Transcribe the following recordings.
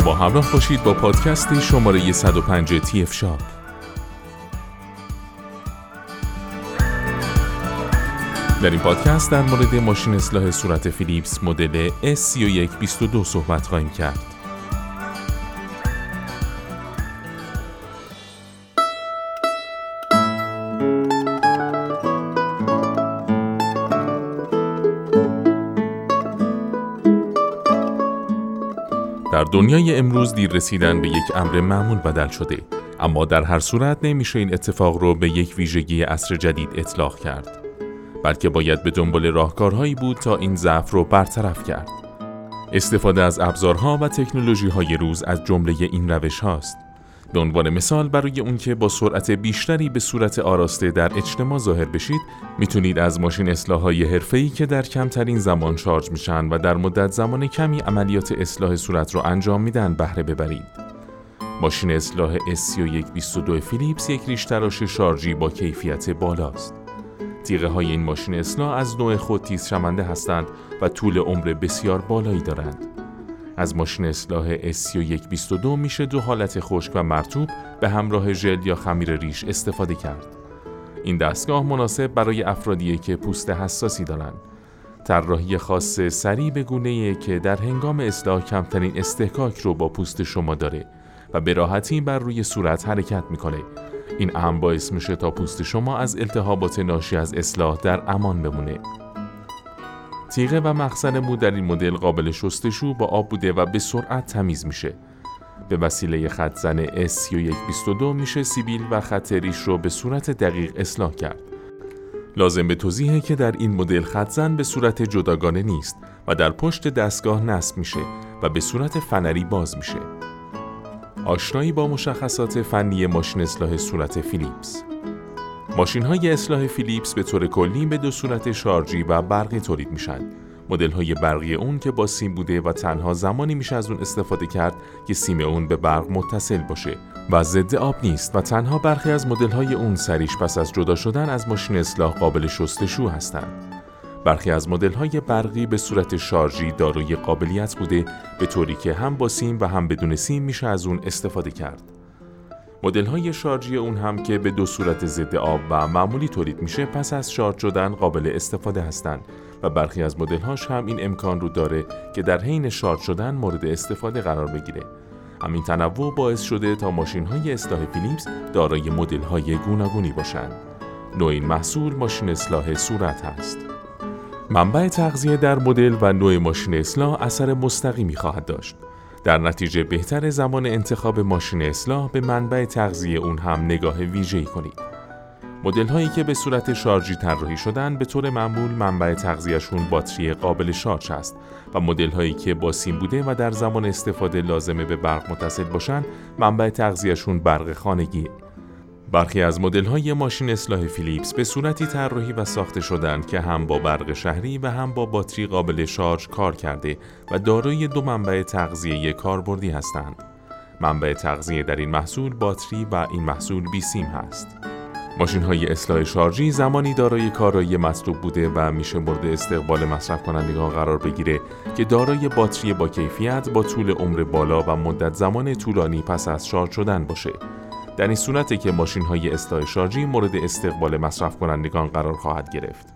با همراه باشید با پادکست شماره 105 تی اف شاپ در این پادکست در مورد ماشین اصلاح صورت فیلیپس مدل S3122 صحبت خواهیم کرد. در دنیای امروز دیر رسیدن به یک امر معمول بدل شده. اما در هر صورت نمیشه این اتفاق رو به یک ویژگی عصر جدید اطلاق کرد. بلکه باید به دنبال راهکارهایی بود تا این ضعف رو برطرف کرد. استفاده از ابزارها و تکنولوژی های روز از جمله این روش هاست به عنوان مثال برای اون که با سرعت بیشتری به صورت آراسته در اجتماع ظاهر بشید می‌تونید از ماشین اصلاح های حرفه‌ای که در کمترین زمان شارژ میشن و در مدت زمان کمی عملیات اصلاح صورت رو انجام میدن بهره ببرید. ماشین اصلاح S3122 فیلیپس یک ریش تراش شارژی با کیفیت بالاست. تیغه های این ماشین اصلاح از نوع خود تیز شمنده هستند و طول عمر بسیار بالایی دارند. از ماشین اصلاح S3122 میشه دو حالت خشک و مرتوب به همراه ژل یا خمیر ریش استفاده کرد. این دستگاه مناسب برای افرادیه که پوست حساسی دارند. طراحی خاص سریع به گونه که در هنگام اصلاح کمترین استحکاک رو با پوست شما داره و به راحتی بر روی صورت حرکت می‌کنه. این اهم باعث میشه تا پوست شما از التهابات ناشی از اصلاح در امان بمونه. تیغه و مخزن مو در این مدل قابل شستشو با آب بوده و به سرعت تمیز میشه. به وسیله خط زن S3122 میشه سیبیل و خط ریش رو به صورت دقیق اصلاح کرد. لازم به توضیحه که در این مدل خط زن به صورت جداگانه نیست و در پشت دستگاه نصب میشه و به صورت فنری باز میشه. آشنایی با مشخصات فنی ماشین اصلاح صورت فیلیپس ماشین های اصلاح فیلیپس به طور کلی به دو صورت شارژی و برقی تولید میشن. مدل های برقی اون که با سیم بوده و تنها زمانی میشه از اون استفاده کرد که سیم اون به برق متصل باشه و ضد آب نیست و تنها برخی از مدل های اون سریش پس از جدا شدن از ماشین اصلاح قابل شستشو هستند. برخی از مدل های برقی به صورت شارژی دارای قابلیت بوده به طوری که هم با سیم و هم بدون سیم میشه از اون استفاده کرد. مدل های شارژی اون هم که به دو صورت ضد آب و معمولی تولید میشه پس از شارژ شدن قابل استفاده هستند و برخی از مدل هاش هم این امکان رو داره که در حین شارژ شدن مورد استفاده قرار بگیره. همین تنوع باعث شده تا ماشین های اصلاح فیلیپس دارای مدل های گوناگونی باشند. نوع این محصول ماشین اصلاح صورت هست. منبع تغذیه در مدل و نوع ماشین اصلاح اثر مستقیمی خواهد داشت. در نتیجه بهتر زمان انتخاب ماشین اصلاح به منبع تغذیه اون هم نگاه ویژه‌ای کنید. مدل هایی که به صورت شارژی طراحی شدن به طور معمول منبع تغذیهشون باتری قابل شارژ است و مدل هایی که با سیم بوده و در زمان استفاده لازمه به برق متصل باشن منبع تغذیهشون برق خانگیه. برخی از مدل های ماشین اصلاح فیلیپس به صورتی طراحی و ساخته شدند که هم با برق شهری و هم با باتری قابل شارژ کار کرده و دارای دو منبع تغذیه کاربردی هستند. منبع تغذیه در این محصول باتری و این محصول بی سیم هست. ماشین های اصلاح شارژی زمانی دارای کارایی مطلوب بوده و میشه مورد استقبال مصرف کنندگان قرار بگیره که دارای باتری با کیفیت با طول عمر بالا و مدت زمان طولانی پس از شارژ شدن باشه در این صورته که ماشین های اصلاح شارژی مورد استقبال مصرف کنندگان قرار خواهد گرفت.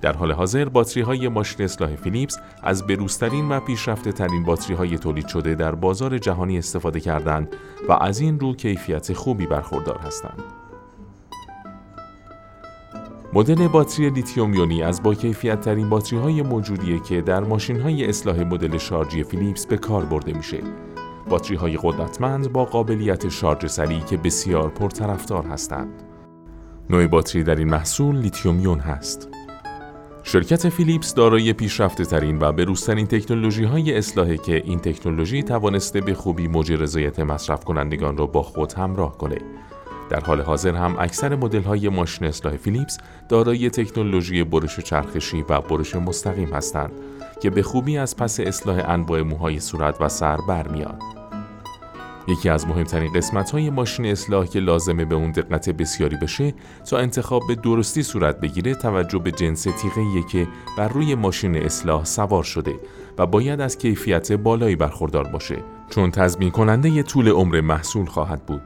در حال حاضر باتری های ماشین اصلاح فیلیپس از بروزترین و پیشرفته ترین باتری های تولید شده در بازار جهانی استفاده کردند و از این رو کیفیت خوبی برخوردار هستند. مدل باتری لیتیوم یونی از با کیفیت ترین باتری های موجودیه که در ماشین های اصلاح مدل شارژی فیلیپس به کار برده میشه باتری های قدرتمند با قابلیت شارژ سریع که بسیار پرطرفدار هستند. نوع باتری در این محصول لیتیوم یون هست. شرکت فیلیپس دارای پیشرفته ترین و بروزترین تکنولوژی های اصلاحه که این تکنولوژی توانسته به خوبی موج رضایت مصرف کنندگان را با خود همراه کنه. در حال حاضر هم اکثر مدل های ماشین اصلاح فیلیپس دارای تکنولوژی برش چرخشی و برش مستقیم هستند که به خوبی از پس اصلاح انواع موهای صورت و سر برمیاد. یکی از مهمترین قسمت های ماشین اصلاح که لازمه به اون دقت بسیاری بشه تا انتخاب به درستی صورت بگیره توجه به جنس تیغه که بر روی ماشین اصلاح سوار شده و باید از کیفیت بالایی برخوردار باشه چون تضمین کننده ی طول عمر محصول خواهد بود.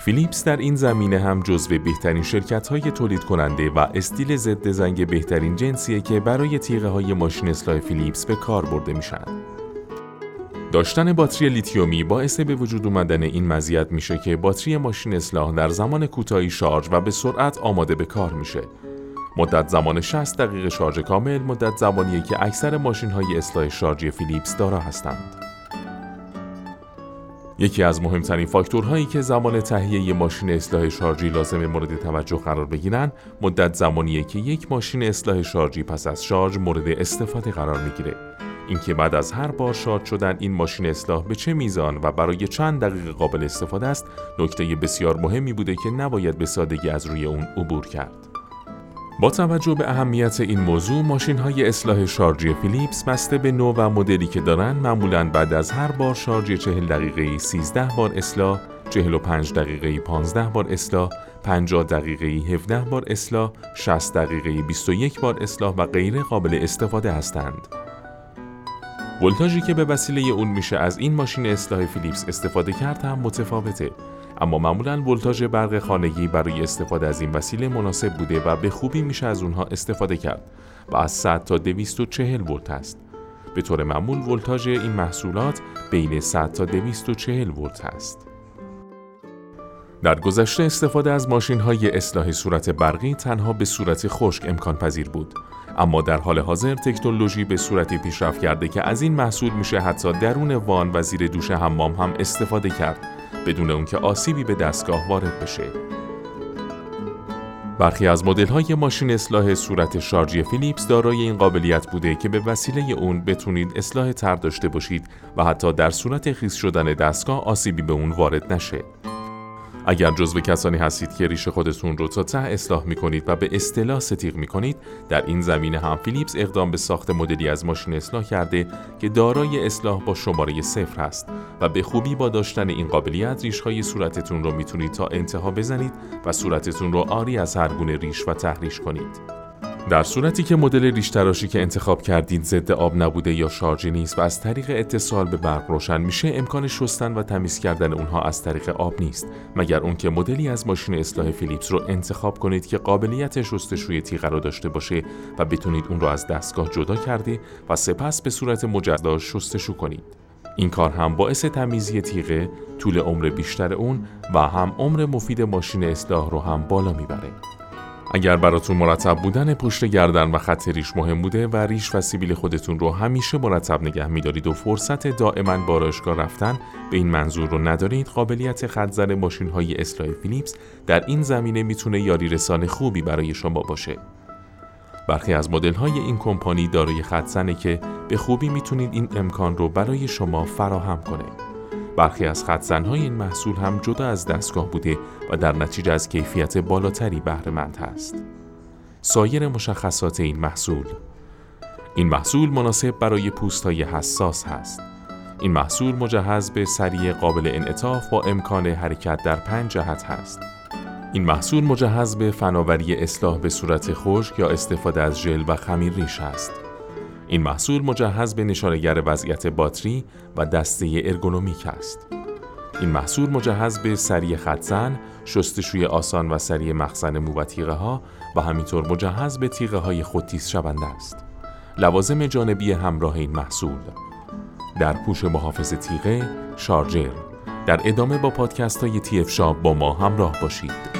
فیلیپس در این زمینه هم جزو بهترین شرکت های تولید کننده و استیل ضد زنگ بهترین جنسیه که برای تیغه های ماشین اصلاح فیلیپس به کار برده میشن. داشتن باتری لیتیومی باعث به وجود اومدن این مزیت میشه که باتری ماشین اصلاح در زمان کوتاهی شارژ و به سرعت آماده به کار میشه. مدت زمان 60 دقیقه شارژ کامل مدت زمانیه که اکثر ماشین های اصلاح شارژی فیلیپس دارا هستند. یکی از مهمترین فاکتورهایی که زمان تهیه ماشین اصلاح شارژی لازم مورد توجه قرار بگیرن مدت زمانیه که یک ماشین اصلاح شارژی پس از شارژ مورد استفاده قرار می‌گیره اینکه بعد از هر بار شارژ شدن این ماشین اصلاح به چه میزان و برای چند دقیقه قابل استفاده است نکته بسیار مهمی بوده که نباید به سادگی از روی اون عبور کرد. با توجه به اهمیت این موضوع ماشین های اصلاح شارژی فیلیپس بسته به نوع و مدلی که دارن معمولا بعد از هر بار شارژ 40 دقیقه 13 بار اصلاح 45 دقیقه 15 بار اصلاح 50 دقیقه 17 بار اصلاح 60 دقیقه 21 بار اصلاح و غیره قابل استفاده هستند. ولتاژی که به وسیله اون میشه از این ماشین اصلاح فیلیپس استفاده کرد هم متفاوته اما معمولا ولتاژ برق خانگی برای استفاده از این وسیله مناسب بوده و به خوبی میشه از اونها استفاده کرد و از 100 تا 240 ولت است. به طور معمول ولتاژ این محصولات بین 100 تا 240 ولت است. در گذشته استفاده از ماشین های اصلاح صورت برقی تنها به صورت خشک امکان پذیر بود اما در حال حاضر تکنولوژی به صورتی پیشرفت کرده که از این محصول میشه حتی درون وان و زیر دوش حمام هم استفاده کرد بدون اون که آسیبی به دستگاه وارد بشه. برخی از مدل های ماشین اصلاح صورت شارژی فیلیپس دارای این قابلیت بوده که به وسیله اون بتونید اصلاح تر داشته باشید و حتی در صورت خیس شدن دستگاه آسیبی به اون وارد نشه. اگر جزو کسانی هستید که ریش خودتون رو تا ته اصلاح می کنید و به اصطلاح ستیق می کنید در این زمینه هم فیلیپس اقدام به ساخت مدلی از ماشین اصلاح کرده که دارای اصلاح با شماره صفر هست و به خوبی با داشتن این قابلیت ریش های صورتتون رو می‌تونید تا انتها بزنید و صورتتون رو آری از هر گونه ریش و تحریش کنید. در صورتی که مدل ریش تراشی که انتخاب کردید ضد آب نبوده یا شارژی نیست و از طریق اتصال به برق روشن میشه امکان شستن و تمیز کردن اونها از طریق آب نیست مگر اون که مدلی از ماشین اصلاح فیلیپس رو انتخاب کنید که قابلیت شستشوی تیغه رو داشته باشه و بتونید اون رو از دستگاه جدا کرده و سپس به صورت مجزا شستشو کنید این کار هم باعث تمیزی تیغه، طول عمر بیشتر اون و هم عمر مفید ماشین اصلاح رو هم بالا می‌بره. اگر براتون مرتب بودن پشت گردن و خط ریش مهم بوده و ریش و سیبیل خودتون رو همیشه مرتب نگه میدارید و فرصت دائما باراشگاه رفتن به این منظور رو ندارید قابلیت خط زن ماشین های اصلاح فیلیپس در این زمینه می‌تونه یاری رسان خوبی برای شما باشه. برخی از مدل های این کمپانی دارای خط زنه که به خوبی می‌تونید این امکان رو برای شما فراهم کنه. برخی از خطزنهای این محصول هم جدا از دستگاه بوده و در نتیجه از کیفیت بالاتری بهرهمند هست. سایر مشخصات این محصول این محصول مناسب برای پوست های حساس هست. این محصول مجهز به سریع قابل انعطاف با امکان حرکت در پنج جهت هست. این محصول مجهز به فناوری اصلاح به صورت خشک یا استفاده از ژل و خمیر ریش است. این محصول مجهز به نشانگر وضعیت باتری و دسته ارگونومیک است. این محصول مجهز به سری خطزن، شستشوی آسان و سری مخزن مو و تیغه ها و همینطور مجهز به تیغه های خودتیز شونده است. لوازم جانبی همراه این محصول در پوش محافظ تیغه، شارجر در ادامه با پادکست های تی شاب با ما همراه باشید.